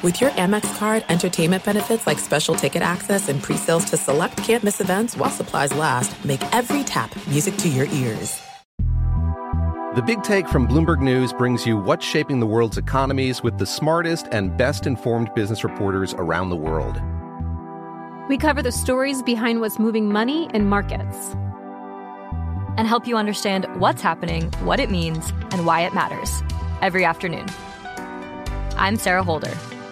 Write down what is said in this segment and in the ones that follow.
With your Amex card, entertainment benefits like special ticket access and pre-sales to select campus events while supplies last, make every tap music to your ears. The Big Take from Bloomberg News brings you what's shaping the world's economies with the smartest and best informed business reporters around the world. We cover the stories behind what's moving money and markets and help you understand what's happening, what it means, and why it matters every afternoon. I'm Sarah Holder.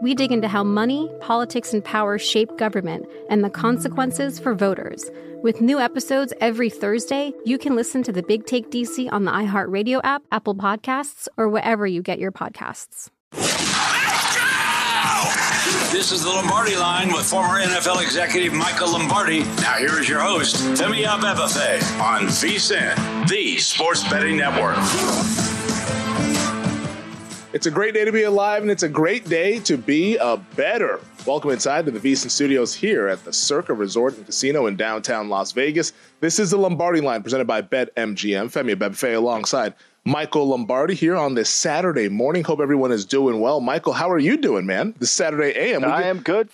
we dig into how money, politics, and power shape government and the consequences for voters. With new episodes every Thursday, you can listen to the Big Take DC on the iHeartRadio app, Apple Podcasts, or wherever you get your podcasts. This is the Lombardi line with former NFL executive Michael Lombardi. Now here is your host, Femi Abebefe on VSIN, the Sports Betting Network. It's a great day to be alive, and it's a great day to be a bettor. Welcome inside to the VSIN Studios here at the Circa Resort and Casino in downtown Las Vegas. This is the Lombardi Line presented by BetMGM. Femi Abebefe alongside Michael Lombardi here on this Saturday morning. Hope everyone is doing well. Michael, how are you doing, man? This Saturday AM. I am good.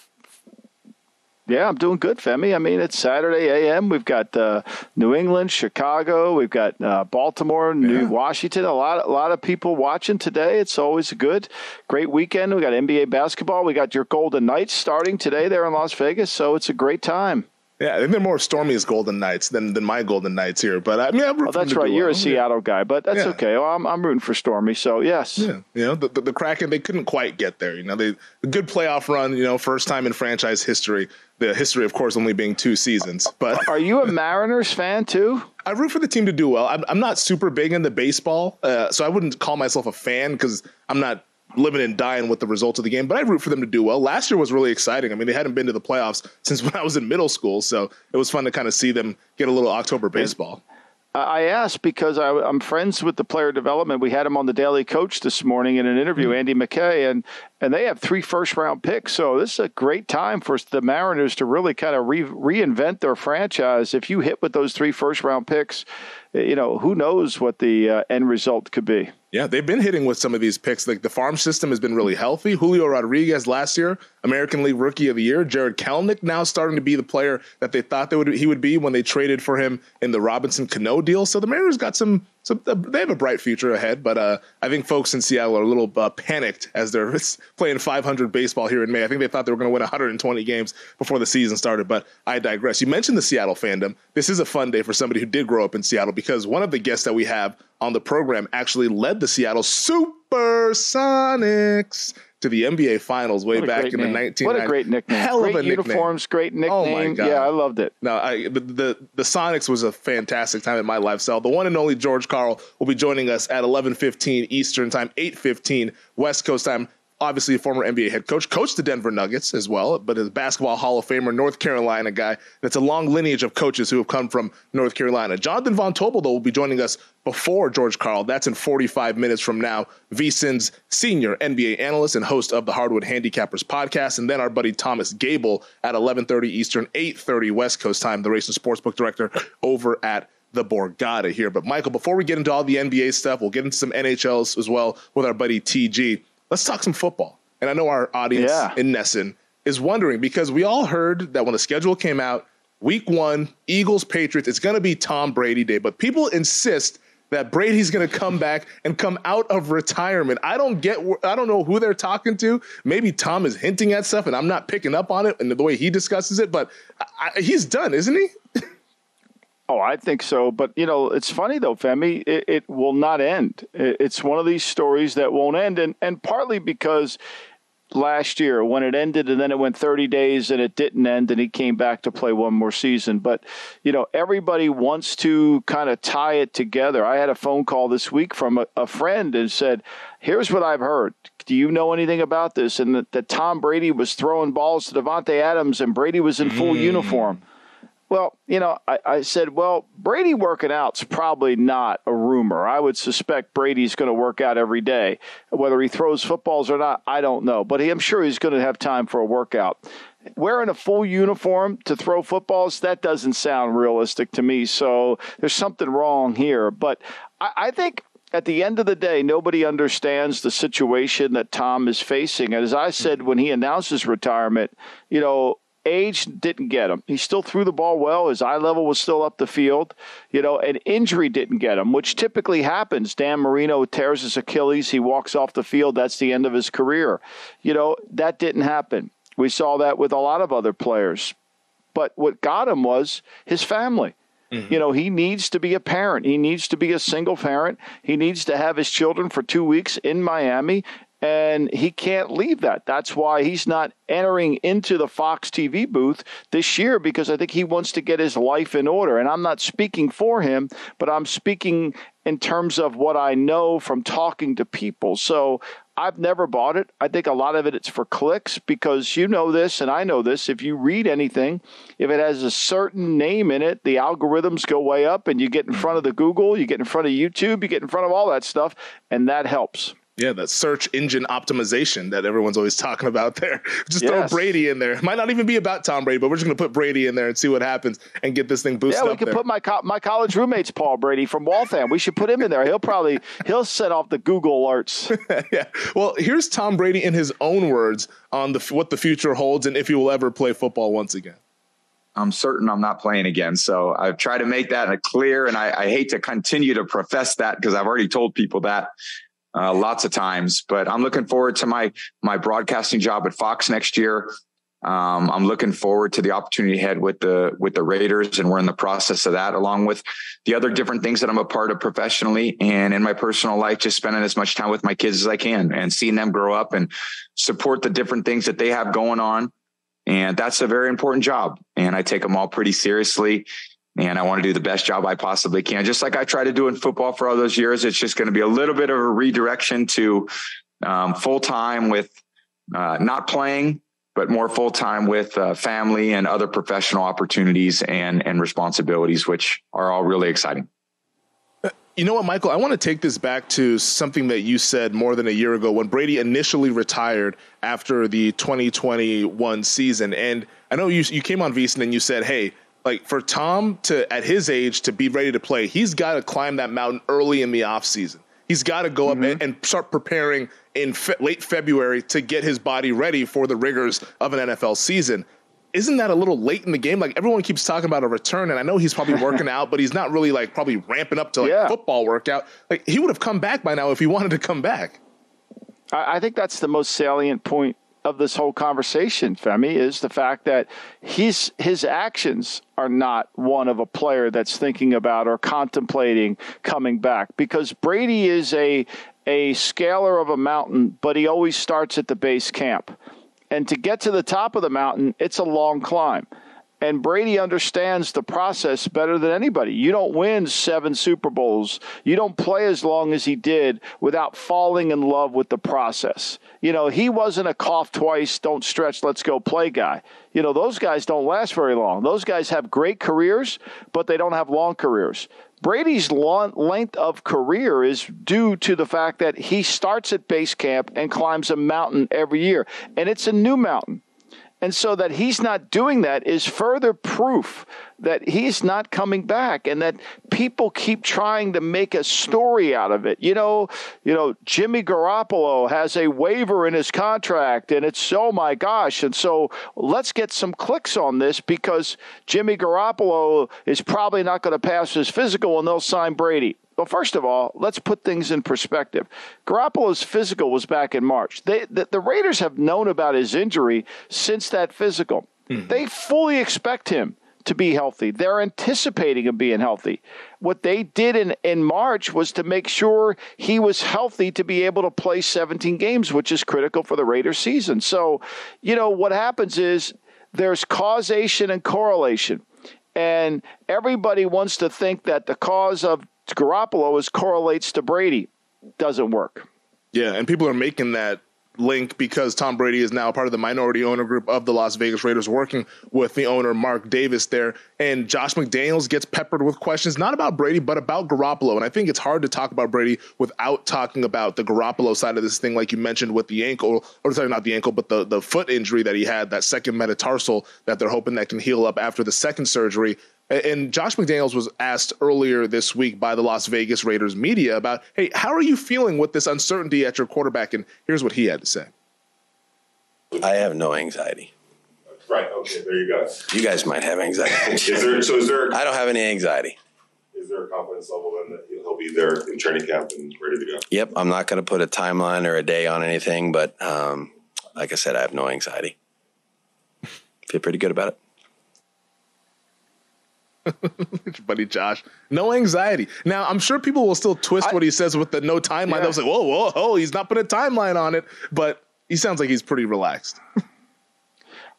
Yeah, I'm doing good, Femi. I mean, it's Saturday AM. We've got uh, New England, Chicago. We've got uh, Baltimore, New yeah. Washington. A lot, a lot of people watching today. It's always a good, great weekend. We got NBA basketball. We got your Golden Knights starting today there in Las Vegas. So it's a great time. Yeah, they've been more stormy as Golden Knights than, than my Golden Knights here. But I mean, oh, that's right. You're well. a Seattle guy, but that's yeah. okay. Well, I'm, I'm rooting for Stormy. So yes. Yeah. You know, the, the, the, Kraken they couldn't quite get there. You know, they a good playoff run. You know, first time in franchise history. The history, of course, only being two seasons. But are you a Mariners fan too? I root for the team to do well. I'm, I'm not super big into baseball, uh, so I wouldn't call myself a fan because I'm not living and dying with the results of the game, but I root for them to do well. Last year was really exciting. I mean, they hadn't been to the playoffs since when I was in middle school, so it was fun to kind of see them get a little October baseball. I asked because I, am friends with the player development. We had him on the Daily Coach this morning in an interview, mm-hmm. Andy McKay, and and they have three first round picks. So this is a great time for the Mariners to really kind of re- reinvent their franchise. If you hit with those three first round picks, you know who knows what the uh, end result could be. Yeah, they've been hitting with some of these picks. Like the farm system has been really healthy. Julio Rodriguez last year, American League Rookie of the Year. Jarred Kelenic now starting to be the player that they thought they would he would be when they traded for him in the Robinson Cano deal. So the Mariners got some. So they have a bright future ahead, but uh, I think folks in Seattle are a little uh, panicked as they're playing 500 baseball here in May. I think they thought they were going to win 120 games before the season started, but I digress. You mentioned the Seattle fandom. This is a fun day for somebody who did grow up in Seattle because one of the guests that we have on the program actually led the Seattle Supersonics to the NBA Finals way back in name. the 1990s. What a great nickname! Hell great of a uniforms, nickname. great nickname. Oh my god! Yeah, I loved it. No, I, the, the the Sonics was a fantastic time in my lifestyle. The one and only George Karl will be joining us at 11:15 Eastern Time, 8:15 West Coast time obviously a former NBA head coach, coached the Denver Nuggets as well, but is a basketball Hall of Famer, North Carolina guy. That's a long lineage of coaches who have come from North Carolina. Jonathan Von Tobel, though, will be joining us before George Karl. That's in 45 minutes from now. VSIN's senior NBA analyst and host of the Hardwood Handicappers podcast. And then our buddy Thomas Gable at 11.30 Eastern, 8.30 West Coast time, the race and sportsbook director over at the Borgata here. But Michael, before we get into all the NBA stuff, we'll get into some NHLs as well with our buddy TG let's talk some football. And I know our audience yeah. in NESN is wondering because we all heard that when the schedule came out, week one, Eagles, Patriots, it's going to be Tom Brady Day. But people insist that Brady's going to come back and come out of retirement. I don't get, I don't know who they're talking to. Maybe Tom is hinting at stuff and I'm not picking up on it and the way he discusses it, but I, he's done, isn't he? Oh, I think so. But, you know, it's funny, though, Femi, it, it will not end. It's one of these stories that won't end. And, and partly because last year when it ended and then it went 30 days and it didn't end and he came back to play one more season but you know everybody wants to kind of tie it together i had a phone call this week from a, a friend and said here's what i've heard do you know anything about this and that, that tom brady was throwing balls to davante adams and brady was in full mm. uniform Well, you know, I, I, said, well, Brady working out's probably not a rumor. I would suspect Brady's going to work out every day. Whether he throws footballs or not, I don't know. But I'm sure he's going to have time for a workout. Wearing a full uniform to throw footballs, that doesn't sound realistic to me. So there's something wrong here. But I, I think at the end of the day, nobody understands the situation that Tom is facing. And as I said mm-hmm. when he announced his retirement, you know, age didn't get him. He still threw the ball well. His eye level was still up the field, you know, and injury didn't get him, which typically happens. Dan Marino tears his Achilles. He walks off the field. That's the end of his career. You know, that didn't happen. We saw that with a lot of other players. But what got him was his family. Mm-hmm. You know, he needs to be a parent. He needs to be a single parent. He needs to have his children for two weeks in Miami and he can't leave that. That's why he's not entering into the Fox TV booth this year because I think he wants to get his life in order. And I'm not speaking for him, but I'm speaking in terms of what I know from talking to people. So I've never bought it. I think a lot of it it's for clicks because you know this and I know this. If you read anything, if it has a certain name in it, the algorithms go way up and you get in front of the Google, you get in front of YouTube, you get in front of all that stuff, and that helps. Yeah, that search engine optimization that everyone's always talking about there. Just yes. throw Brady in there. It might not even be about Tom Brady, but we're just going to put Brady in there and see what happens and get this thing boosted. Yeah, we could put my co- my college roommate's Paul Brady from Waltham. We should put him in there. He'll probably he'll set off the Google alerts. yeah. Well, here's Tom Brady in his own words on the what the future holds and if he will ever play football once again. I'm certain I'm not playing again. So I've tried to make that clear, and I, I hate to continue to profess that because I've already told people that uh, lots of times. But I'm looking forward to my my broadcasting job at Fox next year. Um, I'm looking forward to the opportunity ahead with the with the Raiders, and we're in the process of that, along with the other different things that I'm a part of professionally and in my personal life. Just spending as much time with my kids as I can, and seeing them grow up and support the different things that they have going on. And that's a very important job, and I take them all pretty seriously and I want to do the best job I possibly can. Just like I try to do in football for all those years, it's just going to be a little bit of a redirection to um, full time with uh, not playing, but more full time with uh, family and other professional opportunities and and responsibilities, which are all really exciting. You know what, Michael? I want to take this back to something that you said more than a year ago when Brady initially retired after the 2021 season. And I know you you came on VSiN and you said, "Hey, like for Tom to at his age to be ready to play, he's got to climb that mountain early in the offseason. He's got to go mm-hmm. up and, and, start preparing in fe- late February to get his body ready for the rigors of an NFL season. Isn't that a little late in the game? Like everyone keeps talking about a return, and I know he's probably working out, but he's not really like probably ramping up to like yeah. football workout. Like he would have come back by now if he wanted to come back. I think that's the most salient point of this whole conversation, Femi, is the fact that his his actions are not one of a player that's thinking about or contemplating coming back because Brady is a a scaler of a mountain, but he always starts at the base camp. And to get to the top of the mountain, it's a long climb. And Brady understands the process better than anybody. You don't win seven Super Bowls. You don't play as long as he did without falling in love with the process. You know, he wasn't a cough twice, don't stretch, let's go play guy. You know, those guys don't last very long. Those guys have great careers, but they don't have long careers. Brady's long, length of career is due to the fact that he starts at base camp and climbs a mountain every year. And it's a new mountain. And so that he's not doing that is further proof that he's not coming back and that people keep trying to make a story out of it. You know, you know, Jimmy Garoppolo has a waiver in his contract and it's oh my gosh. And so let's get some clicks on this because Jimmy Garoppolo is probably not going to pass his physical and they'll sign Brady. Well, first of all, let's put things in perspective. Garoppolo's physical was back in March. They, the, the Raiders have known about his injury since that physical. Mm-hmm. They fully expect him to be healthy. They're anticipating him being healthy. What they did in, in March was to make sure he was healthy to be able to play 17 games, which is critical for the Raiders season. So, you know, what happens is there's causation and correlation. And everybody wants to think that the cause of Garoppolo is correlates to Brady. Doesn't work. Yeah, and people are making that link because Tom Brady is now part of the minority owner group of the Las Vegas Raiders, working with the owner Mark Davis there. And Josh McDaniels gets peppered with questions not about Brady but about Garoppolo. And I think it's hard to talk about Brady without talking about the Garoppolo side of this thing, like you mentioned with the ankle, or sorry, not the ankle, but the the foot injury that he had, that second metatarsal that they're hoping that can heal up after the second surgery. And Josh McDaniels was asked earlier this week by the Las Vegas Raiders media about, hey, how are you feeling with this uncertainty at your quarterback? And here's what he had to say I have no anxiety. Right. Okay. There you go. You guys might have anxiety. is there? So is there? I don't have any anxiety. Is there a confidence level then that he'll be there in training camp and ready to go? Yep. I'm not going to put a timeline or a day on anything, but um, like I said, I have no anxiety. Feel pretty good about it. buddy Josh. No anxiety. Now, I'm sure people will still twist I, what he says with the no timeline. Yeah. They'll say, whoa, whoa, whoa, he's not putting a timeline on it. But he sounds like he's pretty relaxed.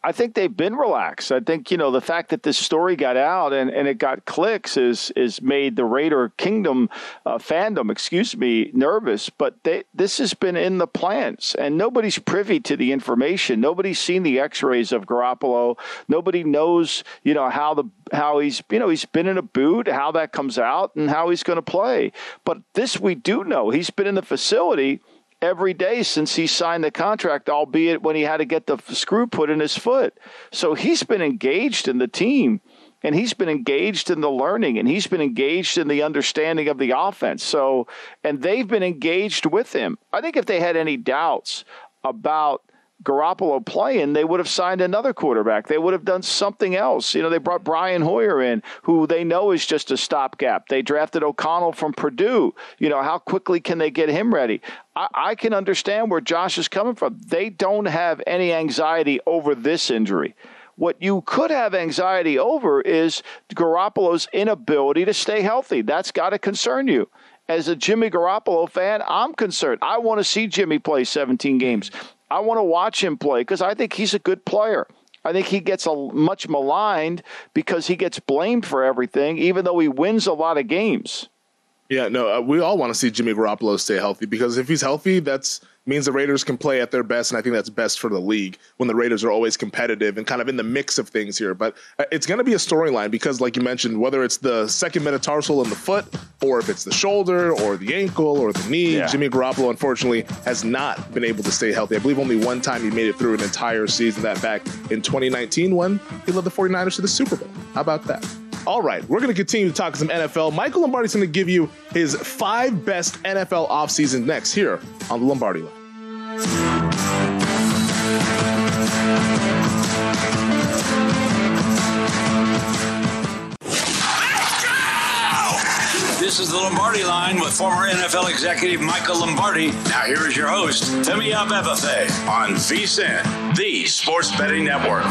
I think they've been relaxed. I think you know the fact that this story got out and, and it got clicks is is made the Raider Kingdom uh, fandom, excuse me, nervous. But they, this has been in the plans, and nobody's privy to the information. Nobody's seen the X-rays of Garoppolo. Nobody knows you know how the how he's you know he's been in a boot, how that comes out, and how he's going to play. But this we do know. He's been in the facility every day since he signed the contract, albeit when he had to get the screw put in his foot. So he's been engaged in the team and he's been engaged in the learning and he's been engaged in the understanding of the offense. So, and they've been engaged with him. I think if they had any doubts about Garoppolo playing, they would have signed another quarterback. They would have done something else. You know, they brought Brian Hoyer in, who they know is just a stopgap. They drafted O'Connell from Purdue. You know, how quickly can they get him ready? I, I can understand where Josh is coming from. They don't have any anxiety over this injury. What you could have anxiety over is Garoppolo's inability to stay healthy. That's got to concern you as a Jimmy Garoppolo fan, I'm concerned. I want to see Jimmy play 17 games. I want to watch him play because I think he's a good player. I think he gets a much maligned because he gets blamed for everything, even though he wins a lot of games. Yeah, no, uh, we all want to see Jimmy Garoppolo stay healthy because if he's healthy, that's means the Raiders can play at their best, and I think that's best for the league when the Raiders are always competitive and kind of in the mix of things here. But uh, it's going to be a storyline because, like you mentioned, whether it's the second metatarsal in the foot, or if it's the shoulder, or the ankle, or the knee, yeah. Jimmy Garoppolo unfortunately has not been able to stay healthy. I believe only one time he made it through an entire season, that back in 2019 when he led the 49ers to the Super Bowl. How about that? All right, we're going to continue to talk some NFL. Michael Lombardi's going to give you his five best NFL offseasons next here on the Lombardi Line. This is the Lombardi line with former NFL executive Michael Lombardi. Now here is your host, Femi Abebefe on VSIN, the Sports Betting Network.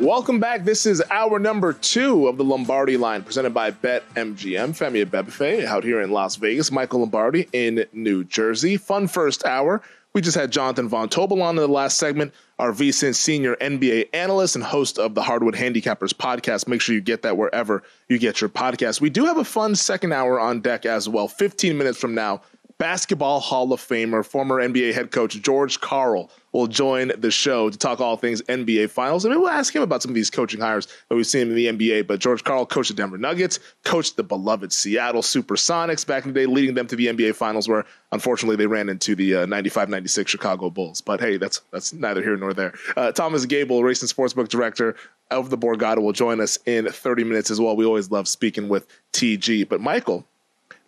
Welcome back. This is hour number two of the Lombardi line presented by BetMGM. Femi Abebefe out here in Las Vegas. Michael Lombardi in New Jersey. Fun first hour. We just had Jonathan Von Tobel on in the last segment, our VSIN senior NBA analyst and host of the Hardwood Handicappers podcast. Make sure you get that wherever you get your podcast. We do have a fun second hour on deck as well. 15 minutes from now, Basketball Hall of Famer, former NBA head coach George Karl will join the show to talk all things NBA Finals. I mean, we'll ask him about some of these coaching hires that we've seen in the NBA. But George Karl coached the Denver Nuggets, coached the beloved Seattle Supersonics back in the day, leading them to the NBA Finals, where unfortunately they ran into the uh, 95 96 Chicago Bulls. But hey, that's that's neither here nor there. Uh, Thomas Gable, racing sportsbook director of the Borgata, will join us in 30 minutes as well. We always love speaking with TG. But Michael,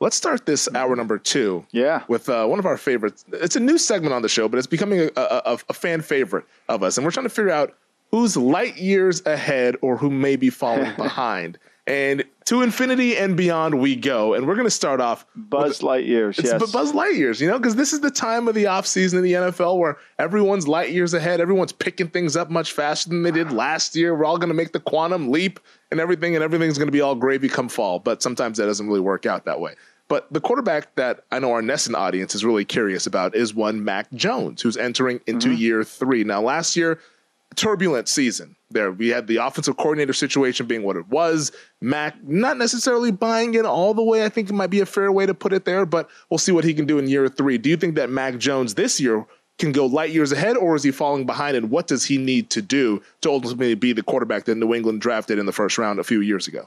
Let's start this hour number two. Yeah. With uh, one of our favorites. It's a new segment on the show, but it's becoming a, a, a, fan favorite of us. And we're trying to figure out who's light years ahead or who may be falling behind. And to infinity and beyond we go. And we're going to start off Buzz with, Lightyears. It's yes. Buzz Lightyears, you know, because this is the time of the offseason in the NFL where everyone's light years ahead. Everyone's picking things up much faster than they did last year. We're all going to make the quantum leap and everything, and everything's going to be all gravy come fall. But sometimes that doesn't really work out that way. But the quarterback that I know our NESN audience is really curious about is one Mac Jones, who's entering into mm-hmm. year three. Now, last year, turbulent season there. We had the offensive coordinator situation being what it was. Mac not necessarily buying it all the way. I think it might be a fair way to put it there, but we'll see what he can do in year three. Do you think that Mac Jones this year can go light years ahead, or is he falling behind? And what does he need to do to ultimately be the quarterback that New England drafted in the first round a few years ago?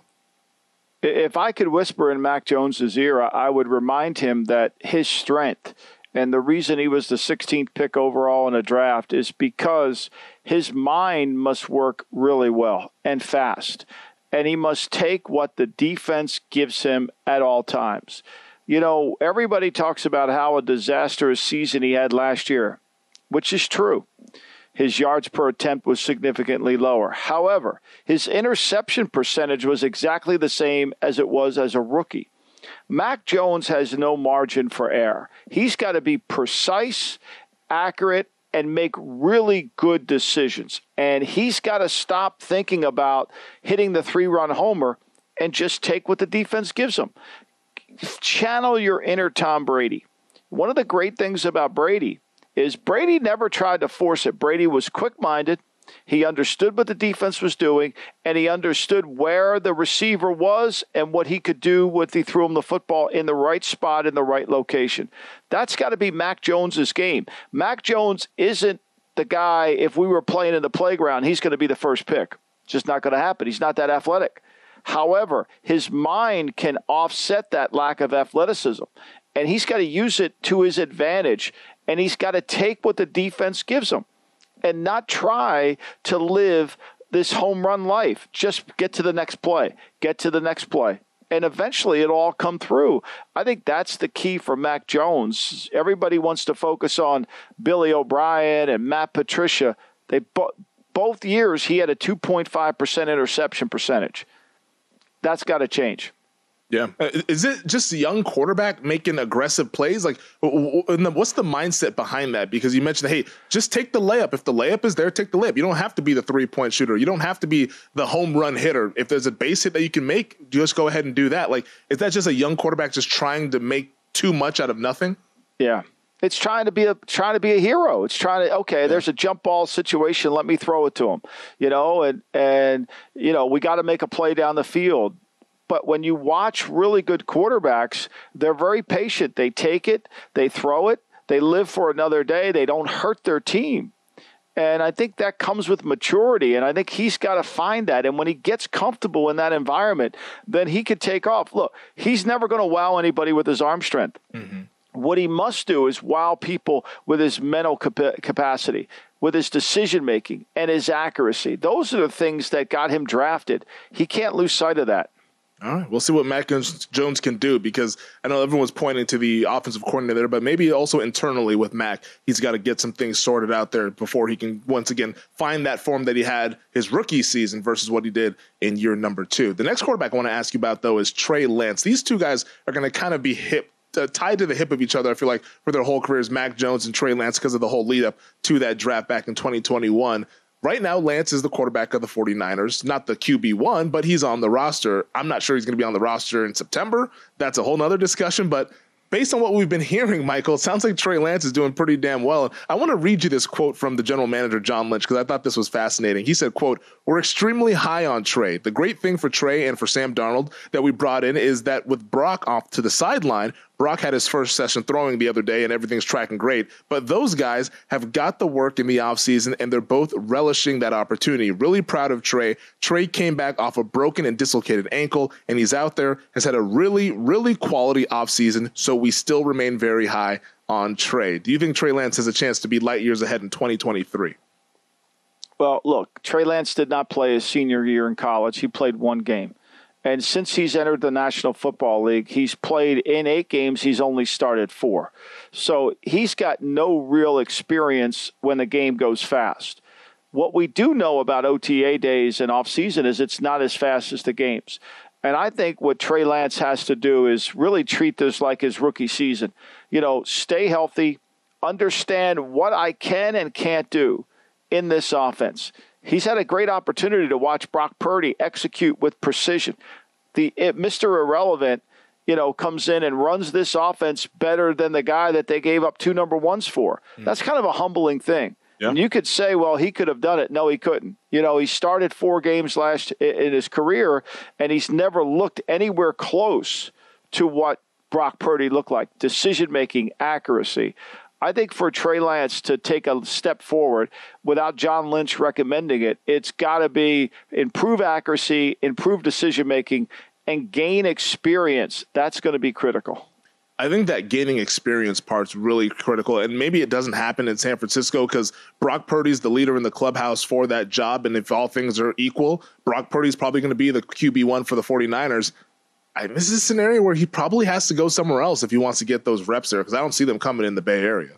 If I could whisper in Mac Jones's ear, I would remind him that his strength and the reason he was the 16th pick overall in a draft is because his mind must work really well and fast. And he must take what the defense gives him at all times. You know, everybody talks about how a disastrous season he had last year, which is true. His yards per attempt was significantly lower. However, his interception percentage was exactly the same as it was as a rookie. Mac Jones has no margin for error. He's got to be precise, accurate, and make really good decisions. And he's got to stop thinking about hitting the three run homer and just take what the defense gives him. Channel your inner Tom Brady. One of the great things about Brady is Brady never tried to force it. Brady was quick minded. He understood what the defense was doing, and he understood where the receiver was and what he could do with he threw him the football in the right spot in the right location. That's got to be Mac Jones's game. Mac Jones isn't the guy. If we were playing in the playground, he's going to be the first pick. Just not going to happen. He's not that athletic. However, his mind can offset that lack of athleticism, and he's got to use it to his advantage. And he's got to take what the defense gives him and not try to live this home run life. Just get to the next play, get to the next play. And eventually it'll all come through. I think that's the key for Mac Jones. Everybody wants to focus on Billy O'Brien and Matt Patricia. They bo- both years he had a 2.5% interception percentage. That's got to change. Yeah. Uh, is it just a young quarterback making aggressive plays? Like, what's the mindset behind that? Because you mentioned, hey, just take the layup. If the layup is there, take the layup. You don't have to be the three point shooter. You don't have to be the home run hitter. If there's a base hit that you can make, just go ahead and do that. Like, is that just a young quarterback just trying to make too much out of nothing? Yeah. It's trying to be a trying to be a hero. It's trying to okay. Yeah. There's a jump ball situation. Let me throw it to him. You know, and and you know we got to make a play down the field but when you watch really good quarterbacks, they're very patient. They take it, they throw it, they live for another day, they don't hurt their team. And I think that comes with maturity. And I think he's got to find that. And when he gets comfortable in that environment, then he could take off. Look, he's never going to wow anybody with his arm strength. Mm-hmm. What he must do is wow people with his mental capacity, with his decision making, and his accuracy. Those are the things that got him drafted. He can't lose sight of that. All right, we'll see what Mac Jones can do because I know everyone's pointing to the offensive coordinator, there, but maybe also internally with Mac, he's got to get some things sorted out there before he can once again find that form that he had his rookie season versus what he did in year number two. The next quarterback I want to ask you about though is Trey Lance. These two guys are going to kind of be hip uh, tied to the hip of each other. I feel like for their whole careers, Mac Jones and Trey Lance, because of the whole lead up to that draft back in 2021. Right now, Lance is the quarterback of the 49ers, not the QB1, but he's on the roster. I'm not sure he's going to be on the roster in September. That's a whole nother discussion, but based on what we've been hearing, Michael, it sounds like Trey Lance is doing pretty damn well. I want to read you this quote from the general manager, John Lynch, because I thought this was fascinating. He said, quote, we're extremely high on Trey. The great thing for Trey and for Sam Darnold that we brought in is that with Brock off to the sideline, Brock had his first session throwing the other day and everything's tracking great. But those guys have got the work in the offseason and they're both relishing that opportunity. Really proud of Trey. Trey came back off a broken and dislocated ankle and he's out there, has had a really, really quality offseason. So we still remain very high on Trey. Do you think Trey Lance has a chance to be light years ahead in 2023? Well, look, Trey Lance did not play his senior year in college. He played one game. And since he's entered the National Football League, he's played in eight games, he's only started four. So he's got no real experience when the game goes fast. What we do know about OTA days and off season is it's not as fast as the games. And I think what Trey Lance has to do is really treat this like his rookie season. You know, stay healthy, understand what I can and can't do in this offense he's had a great opportunity to watch Brock Purdy execute with precision. The it, Mr. Irrelevant, you know, comes in and runs this offense better than the guy that they gave up two number ones for. Mm. That's kind of a humbling thing. Yeah. And you could say, well, he could have done it. No, he couldn't. You know, he started four games last in his career, and he's never looked anywhere close to what Brock Purdy looked like. Decision making, accuracy. I think for Trey Lance to take a step forward without John Lynch recommending it, it's got to be improve accuracy, improve decision making, and gain experience. That's going to be critical. I think that gaining experience part's really critical, and maybe it doesn't happen in San Francisco because Brock Purdy's the leader in the clubhouse for that job, and if all things are equal, Brock Purdy's probably going to be the QB one for the 49ers. I, this is a scenario where he probably has to go somewhere else if he wants to get those reps there because I don't see them coming in the Bay Area.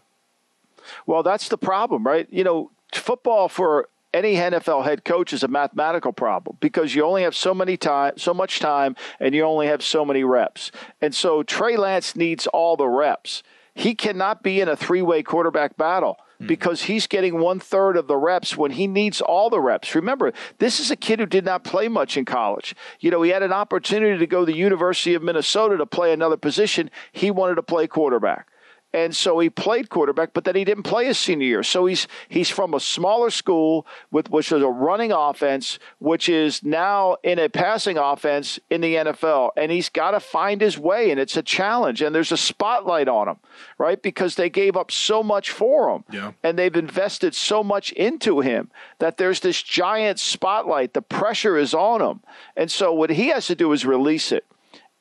Well, that's the problem, right? You know, football for any NFL head coach is a mathematical problem because you only have so many time, so much time, and you only have so many reps. And so Trey Lance needs all the reps. He cannot be in a three-way quarterback battle hmm. because he's getting one third of the reps when he needs all the reps. Remember, this is a kid who did not play much in college. You know, he had an opportunity to go to the University of Minnesota to play another position. He wanted to play quarterback and so he played quarterback, but then he didn't play his senior year. So he's he's from a smaller school with which is a running offense, which is now in a passing offense in the NFL, and he's got to find his way, and it's a challenge, and there's a spotlight on him, right? Because they gave up so much for him, yeah. and they've invested so much into him that there's this giant spotlight. The pressure is on him, and so what he has to do is release it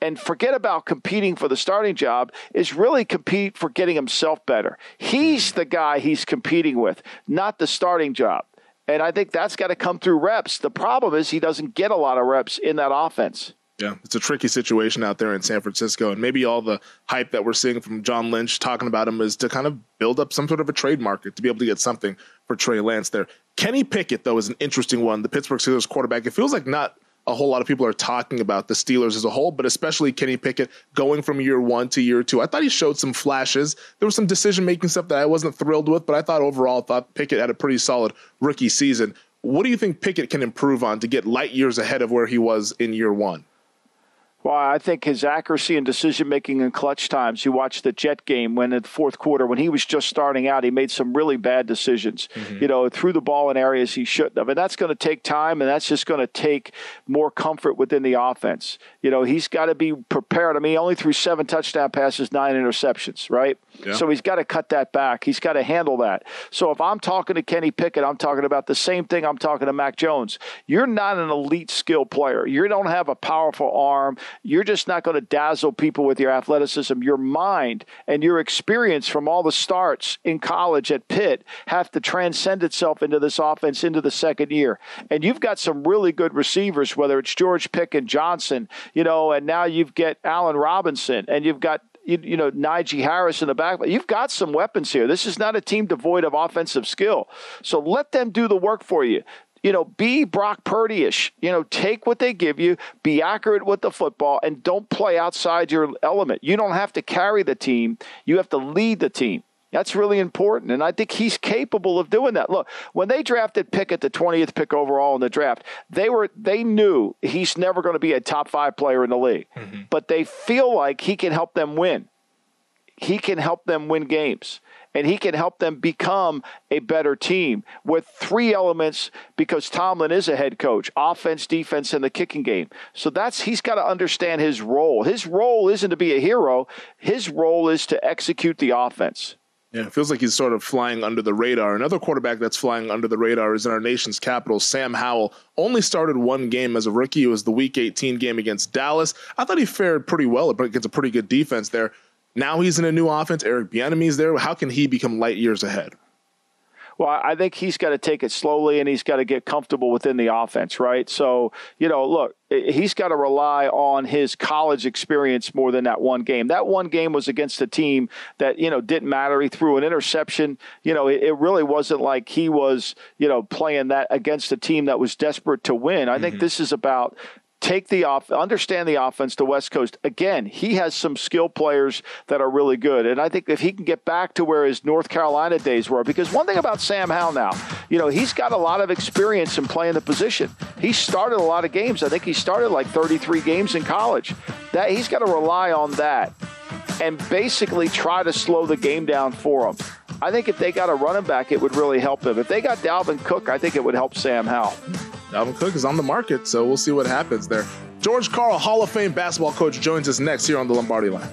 and forget about competing for the starting job is really compete for getting himself better. He's the guy he's competing with, not the starting job. And I think that's got to come through reps. The problem is he doesn't get a lot of reps in that offense. Yeah, it's a tricky situation out there in San Francisco. And maybe all the hype that we're seeing from John Lynch talking about him is to kind of build up some sort of a trade market to be able to get something for Trey Lance there. Kenny Pickett, though, is an interesting one. The Pittsburgh Steelers quarterback. It feels like not a whole lot of people are talking about the Steelers as a whole, but especially Kenny Pickett going from year one to year two. I thought he showed some flashes. There was some decision making stuff that I wasn't thrilled with, but I thought overall, I thought Pickett had a pretty solid rookie season. What do you think Pickett can improve on to get light years ahead of where he was in year one? Well, I think his accuracy and decision making in clutch times. You watch the Jet game when in the fourth quarter, when he was just starting out, he made some really bad decisions. Mm-hmm. You know, threw the ball in areas he shouldn't have. And that's going to take time, and that's just going to take more comfort within the offense. You know, he's got to be prepared. I mean, he only threw seven touchdown passes, nine interceptions, right? Yeah. So he's got to cut that back. He's got to handle that. So if I'm talking to Kenny Pickett, I'm talking about the same thing I'm talking to Mac Jones. You're not an elite skill player. You don't have a powerful arm. You're just not going to dazzle people with your athleticism. Your mind and your experience from all the starts in college at Pitt have to transcend itself into this offense into the second year. And you've got some really good receivers, whether it's George Pickens, and Johnson, you know, and now you've got Allen Robinson, and you've got you, you, know, Najee Harris in the back. You've got some weapons here. This is not a team devoid of offensive skill. So let them do the work for you you know, be Brock Purdy-ish. You know, take what they give you, be accurate with the football, and don't play outside your element. You don't have to carry the team; you have to lead the team. That's really important, and I think he's capable of doing that. Look, when they drafted Pickett, the 20th pick overall in the draft, they were they knew he's never going to be a top five player in the league, mm-hmm. but they feel like he can help them win. He can help them win games and he can help them become a better team with three elements because Tomlin is a head coach offense, defense, and the kicking game. So that's he's got to understand his role. His role isn't to be a hero, his role is to execute the offense. Yeah, it feels like he's sort of flying under the radar. Another quarterback that's flying under the radar is in our nation's capital, Sam Howell. Only started one game as a rookie. It was the Week 18 game against Dallas. I thought he fared pretty well against a pretty good defense there. Now he's in a new offense. Eric Bieniemy's there. How can he become light years ahead? Well, I think he's got to take it slowly and he's got to get comfortable within the offense, right? So, you know, look, he's got to rely on his college experience more than that one game. That one game was against a team that, you know, didn't matter. He threw an interception. You know, it, it really wasn't like he was, you know, playing that against a team that was desperate to win. I mm-hmm. think this is about take the off, understand the offense to West Coast. Again, he has some skill players that are really good, and I think if he can get back to where his North Carolina days were, because one thing about Sam Howell now, you know, he's got a lot of experience in playing the position. He started a lot of games. I think he started like 33 games in college. That he's got to rely on that and basically try to slow the game down for him. I think if they got a running back, it would really help them. If they got Dalvin Cook, I think it would help Sam Howell. Dalvin Cook is on the market, so we'll see what happens there. George Karl, Hall of Fame basketball coach, joins us next here on the Lombardi line.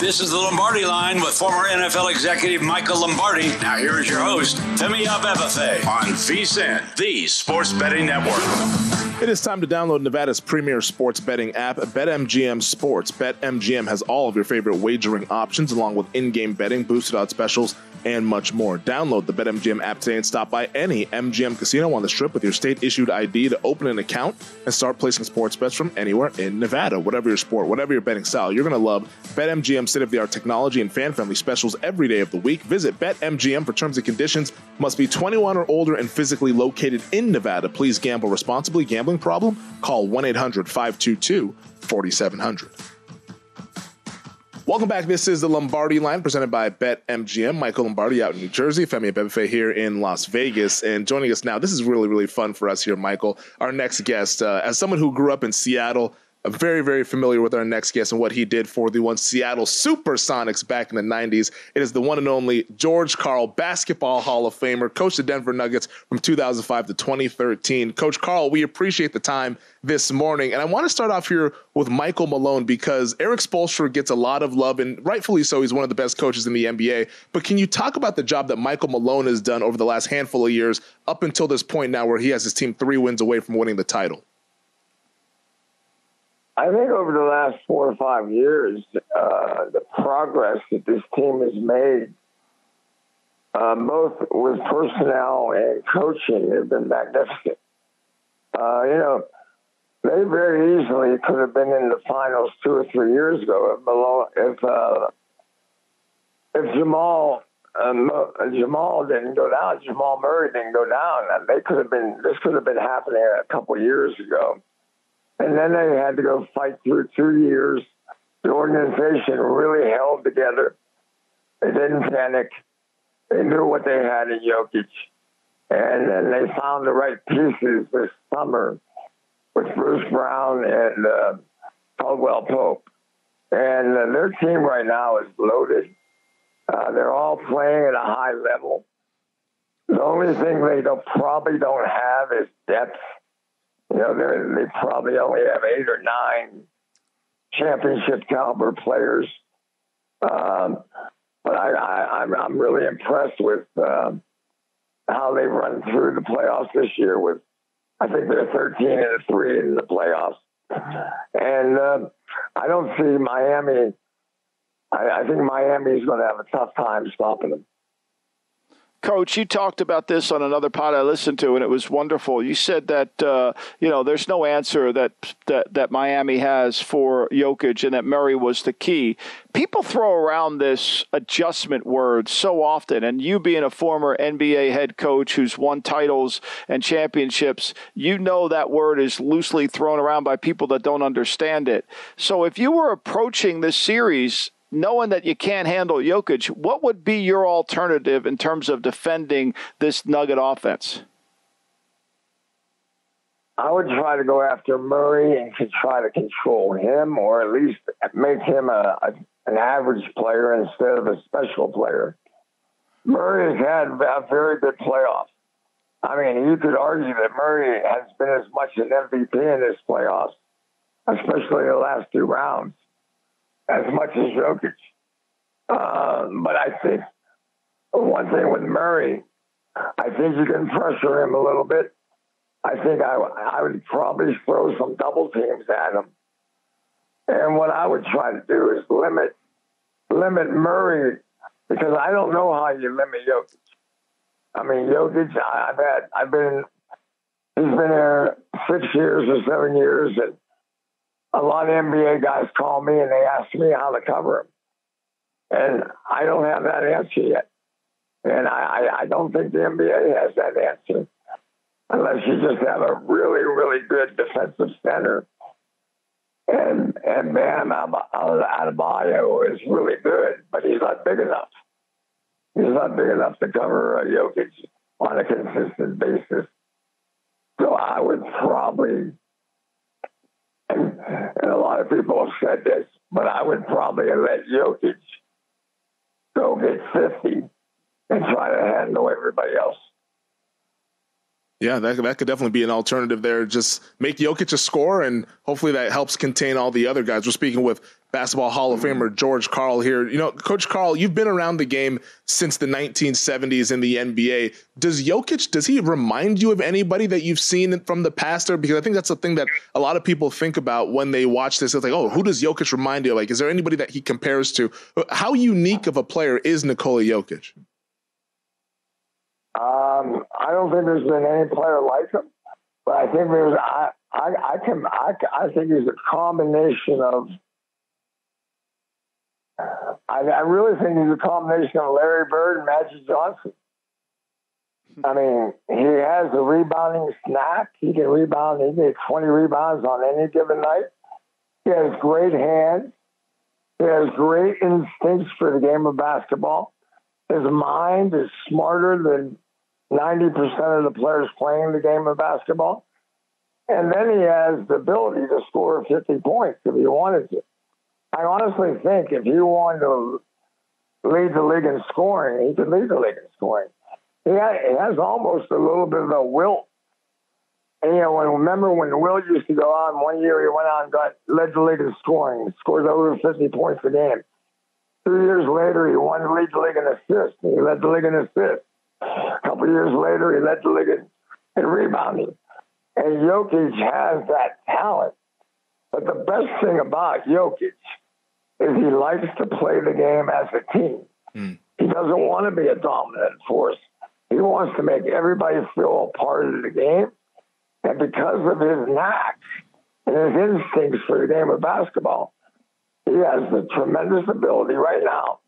This is the Lombardi line with former NFL executive Michael Lombardi. Now here is your host, Femi Abebefe on VSIN, the sports betting network. It is time to download Nevada's premier sports betting app, BetMGM Sports. BetMGM has all of your favorite wagering options, along with in game betting, boosted odds specials, and much more. Download the BetMGM app today and stop by any MGM casino on the strip with your state issued ID to open an account and start placing sports bets from anywhere in Nevada. Whatever your sport, whatever your betting style, you're going to love BetMGM state of the art technology and fan friendly specials every day of the week. Visit BetMGM for terms and conditions. Must be 21 or older and physically located in Nevada. Please gamble responsibly. Gambling problem? Call 1 800 522 4700. Welcome back. This is the Lombardi line presented by BetMGM. Michael Lombardi out in New Jersey, Femi Abebefe here in Las Vegas. And joining us now, this is really, really fun for us here, Michael. Our next guest, uh, as someone who grew up in Seattle, very, very familiar with our next guest and what he did for the one Seattle Supersonics back in the 90s. It is the one and only George Karl, Basketball Hall of Famer, coach the Denver Nuggets from 2005 to 2013. Coach Karl, we appreciate the time this morning. And I want to start off here with Michael Malone because Erik Spoelstra gets a lot of love, and rightfully so. He's one of the best coaches in the NBA. But can you talk about the job that Michael Malone has done over the last handful of years up until this point now where he has his team three wins away from winning the title? I think over the last four or five years, uh, the progress that this team has made, uh, both with personnel and coaching, have been magnificent. Uh, you know, they very easily could have been in the finals two or three years ago if Malone, if uh, if Jamal um, Jamal didn't go down, Jamal Murray didn't go down, they could have been. This could have been happening a couple years ago. And then they had to go fight through two years. The organization really held together. They didn't panic. They knew what they had in Jokic. And they found the right pieces this summer with Bruce Brown and uh, Caldwell Pope. And uh, their team right now is loaded. Uh, they're all playing at a high level. The only thing they don't, probably don't have is depth you know, they probably only have eight or nine championship caliber players. Um, but I, I'm really impressed with uh, how they've run through the playoffs this year. With I think they're 13 and three in the playoffs, and uh, I don't see Miami. I, I think Miami is going to have a tough time stopping them. Coach, you talked about this on another pod I listened to, and it was wonderful. You said that uh, you know there's no answer that, that that Miami has for Jokic, and that Murray was the key. People throw around this adjustment word so often, and you being a former NBA head coach who's won titles and championships, you know that word is loosely thrown around by people that don't understand it. So if you were approaching this series knowing that you can't handle Jokic, what would be your alternative in terms of defending this Nugget offense? I would try to go after Murray and try to control him, or at least make him a, a an average player instead of a special player. Murray has had a very good playoffs. I mean, you could argue that Murray has been as much an MVP in this playoffs, especially the last two rounds as much as Jokic. Uh, but I think one thing with Murray, I think you can pressure him a little bit. I think I, I would probably throw some double teams at him. And what I would try to do is limit limit Murray because I don't know how you limit Jokic. I mean, Jokic, I've had, I've been, he's been there six years or seven years, and a lot of NBA guys call me and they ask me how to cover him. And I don't have that answer yet. And I, I don't think the NBA has that answer unless you just have a really, really good defensive center. And and Bam Adebayo is really good, but he's not big enough. He's not big enough to cover uh, Jokic on a consistent basis. So I would probably and a lot of people have said this, but I would probably let Jokic go get 50 and try to handle everybody else. Yeah, that, that could definitely be an alternative there. Just make Jokic a score, and hopefully that helps contain all the other guys. We're speaking with basketball Hall of Famer George Karl here. You know, Coach Karl, you've been around the game since the 1970s in the NBA. Does Jokic, does he remind you of anybody that you've seen from the past Or Because I think that's the thing that a lot of people think about when they watch this. It's like, oh, who does Jokic remind you of? Like, is there anybody that he compares to? How unique of a player is Nikola Jokic? Um, I don't think there's been any player like him, but I think there's I I, I can I, I think he's a combination of. I, I really think he's a combination of Larry Bird and Magic Johnson. I mean, he has a rebounding snack. He can rebound. He gets 20 rebounds on any given night. He has great hands. He has great instincts for the game of basketball. His mind is smarter than 90% of the players playing the game of basketball. And then he has the ability to score 50 points if he wanted to. I honestly think if he wanted to lead the league in scoring, he could lead the league in scoring. He, has almost a little bit of a Wilt. And, you know, remember when Wilt used to go on, one year he went on and got led the league in scoring, scores over 50 points a game. Two years later, he won the league in assists. He led the league in assists. A couple years later, he led the league in, in rebounding. And Jokic has that talent. But the best thing about Jokic is he likes to play the game as a team. Mm. He doesn't want to be a dominant force. He wants to make everybody feel a part of the game. And because of his knack and his instincts for the game of basketball, he has the tremendous ability right now.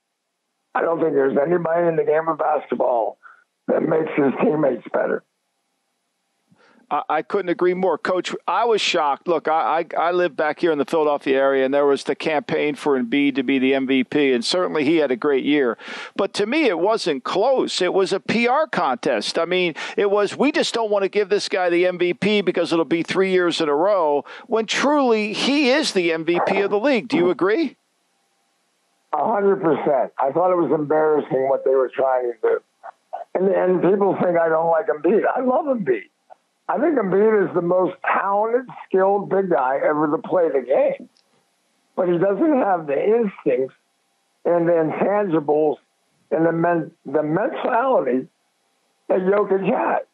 I don't think there's anybody in the game of basketball that makes his teammates better. I, couldn't agree more, Coach. I was shocked. Look, I, I, I live back here in the Philadelphia area, and there was the campaign for Embiid to be the MVP, and certainly he had a great year. But to me, it wasn't close. It was a PR contest. I mean, it was we just don't want to give this guy the MVP because it'll be three years in a row. When truly he is the MVP of the league. Do you agree? A hundred percent. I thought it was embarrassing what they were trying to do. And, and people think I don't like Embiid. I love Embiid. I think Embiid is the most talented, skilled big guy ever to play the game. But he doesn't have the instincts and the intangibles and the men, the mentality that Jokic has.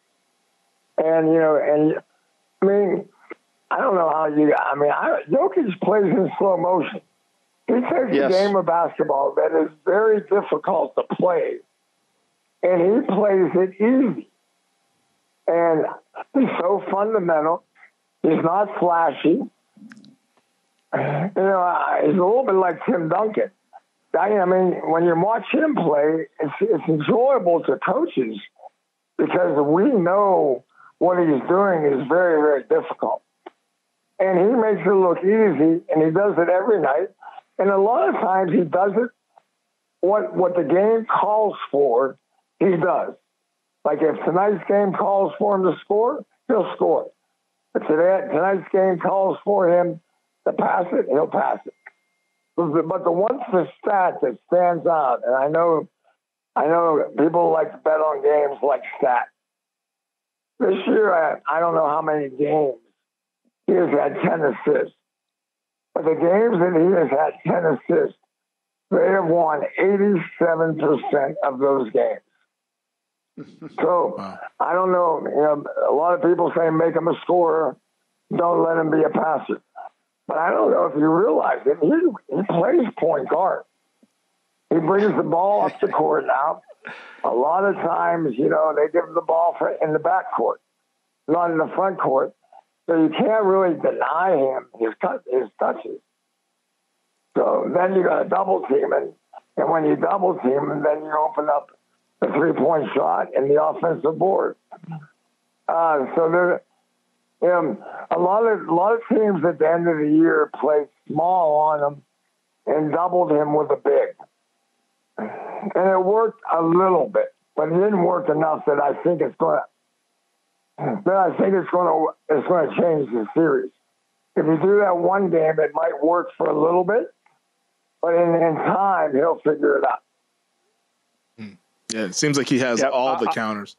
And you know, and I mean, I don't know how you. I mean, I, Jokic plays in slow motion. He takes yes. a game of basketball that is very difficult to play and he plays it easy. And he's so fundamental. He's not flashy. You know, he's a little bit like Tim Duncan. I mean, when you watch him play, it's it's enjoyable to coaches because we know what he's doing is very very difficult, and he makes it look easy, and he does it every night. And a lot of times he does it what what the game calls for he does. Like if tonight's game calls for him to score, he'll score. But today, tonight's game calls for him to pass it, he'll pass it. But the, but the one stat that stands out, and I know, I know people like to bet on games like stat. This year, I, I don't know how many games he has had 10 assists. But the games that he has had 10 assists, they have won 87% of those games. So wow. I don't know. You know. A lot of people say make him a scorer, don't let him be a passer. But I don't know if you realize it. He, he plays point guard. He brings the ball up the court now. A lot of times, you know, they give him the ball for, in the back court, not in the front court. So you can't really deny him his his touches. So then you got to double team, and, and when you double team, and then you open up the three point shot and the offensive board. Uh, so there, um, a lot of a lot of teams at the end of the year played small on him and doubled him with a big, and it worked a little bit, but it didn't work enough that I think it's going to. That I think it's going to it's going to change the series. if you do that one game, it might work for a little bit, but in, in time, he'll figure it out. Yeah, it seems like he has Yeah, all the I- counters.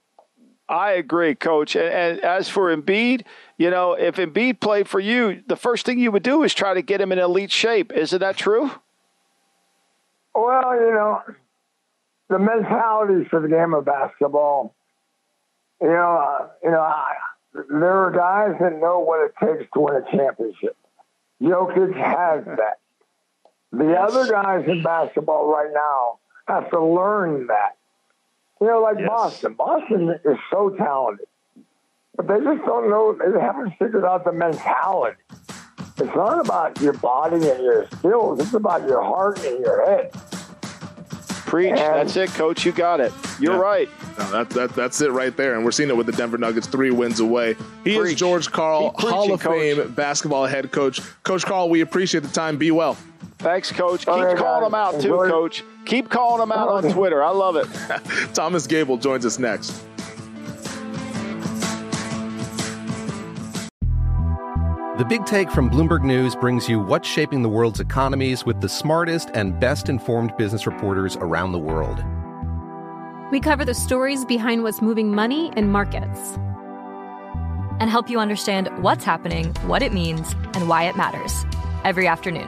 I agree, Coach. And, and as for Embiid, you know, if Embiid played for you, the first thing you would do is try to get him in elite shape. Isn't that true? Well, you know, the mentality for the game of basketball. You know, uh, you know, I, there are guys that know what it takes to win a championship. Jokic has that. The other guys in basketball right now have to learn that. You know, like Boston. Boston is so talented, but they just don't know. They haven't figured out the mentality. It's not about your body and your skills. It's about your heart and your head. Preach. And- That's it, Coach. You got it. You're Yeah. right. No, that, that, that's it right there. And we're seeing it with the Denver Nuggets, three wins away. He is George Karl, Hall of Coach. Fame basketball head coach. Coach Karl, we appreciate the time. Be well. Thanks, Coach. Keep All right, calling guys. them out, too, Enjoy- Coach. Keep calling them out on Twitter. I love it. Thomas Gable joins us next. The Big Take from Bloomberg News brings you what's shaping the world's economies with the smartest and best informed business reporters around the world. We cover the stories behind what's moving money and markets. and help you understand what's happening, what it means, and why it matters every afternoon.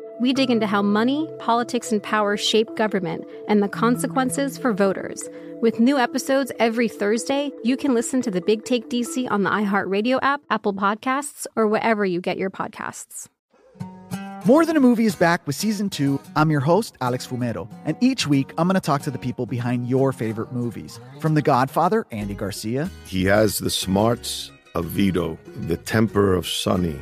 We dig into how money, politics, and power shape government and the consequences for voters. With new episodes every Thursday, you can listen to the Big Take DC on the iHeartRadio app, Apple Podcasts, or wherever you get your podcasts. More Than a Movie is back with season two. I'm your host, Alex Fumero, and each week I'm going to talk to the people behind your favorite movies. From The Godfather, Andy Garcia, He has the smarts of Vito, the temper of Sonny,